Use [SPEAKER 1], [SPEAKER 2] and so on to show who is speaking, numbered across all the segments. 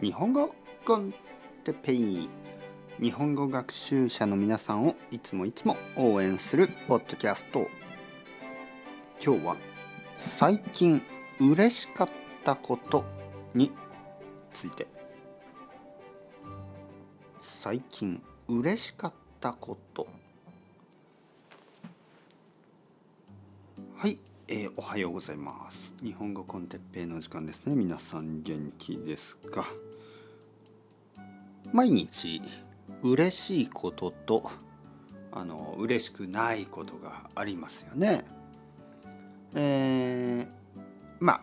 [SPEAKER 1] 日本語コンテペイ日本語学習者の皆さんをいつもいつも応援するポッドキャスト。今日は最近嬉しかったことについて。最近嬉しかったことはい、えーおはようございます。日本語コンテッペイの時間ですね。皆さん元気ですか？毎日嬉しいこととあの嬉しくないことがありますよね。えーまあ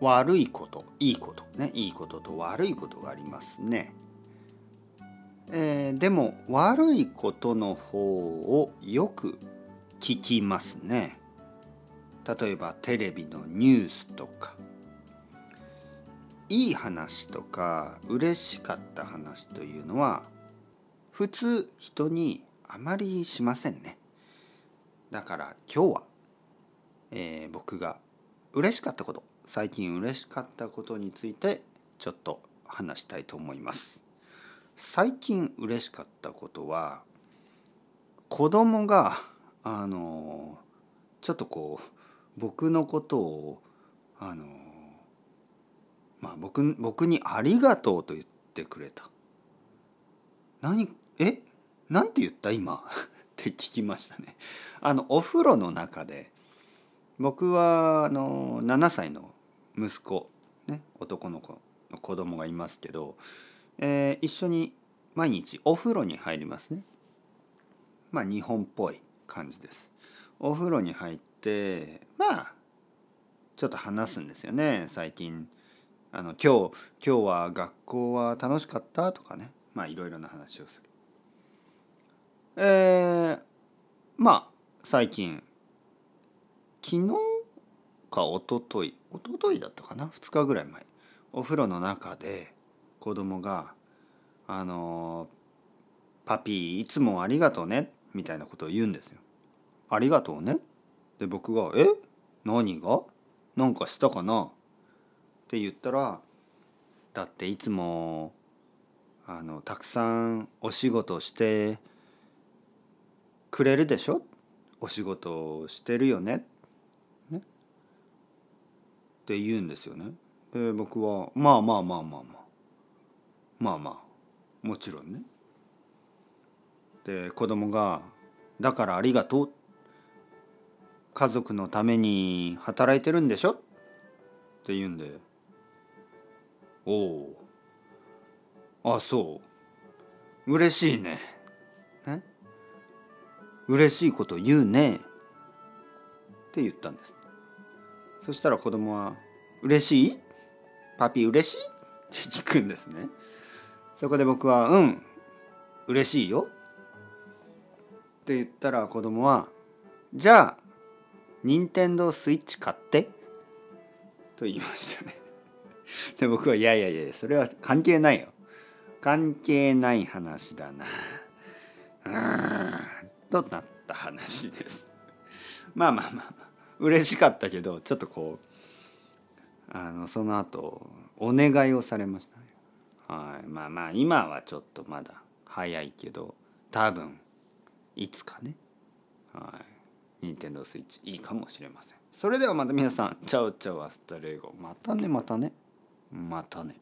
[SPEAKER 1] 悪いこといいことね。いいことと悪いことがありますね。えーでも悪いことの方をよく聞きますね。例えばテレビのニュースとかいい話とか嬉しかった話というのは普通人にあまりしませんね。だから今日は、えー僕が嬉しかったこと最近嬉しかったことについてちょっと話したいと思います。最近嬉しかったことは子供があのちょっとこう僕のことをあのまあ僕僕に「ありがとう」と言ってくれた。何えなんて言った今？って聞きましたね。あのお風呂の中で僕はあの7歳の息子ね男の子の子供がいますけど、えー一緒に毎日お風呂に入りますね。まあ日本っぽい感じです。お風呂に入ってまあちょっと話すんですよね最近。あの今日今日は学校は楽しかったとかね。まあいろいろな話をする。えー、まあ最近昨日か一昨日一昨日だったかな2日ぐらい前お風呂の中で子供が「あのパピーいつもありがとうね」みたいなことを言うんですよ。ありがとうね。で僕が「え？何が？なんかしたかな?」って言ったら「だっていつもあのたくさんお仕事してくれるでしょ？お仕事してるよね」ね？って言うんですよね。で僕は「まあまあまあまあまあ。まあまあ。もちろんね」で子供が「だからありがとうって」家族のために働いてるんでしょ？って言うんで「おおあそう。嬉しいね」ね嬉しいこと言うね。って言ったんです。そしたら子供は「嬉しい？パピ嬉しい?」って聞くんですね。そこで僕は「うん。嬉しいよ」って言ったら子供は「じゃあ任天堂スイッチ買って」と言いましたね。で僕は「いやいやいやそれは関係ないよ。関係ない話だな」うんとなった話です。まあまあまあまあ嬉しかったけどちょっとこうあのその後お願いをされましたね。はいまあまあ今はちょっとまだ早いけど多分いつかねはい任天堂スイッチいいかもしれません。それではまた皆さん。 ciao ciao hasta luego。またねまたね。またね。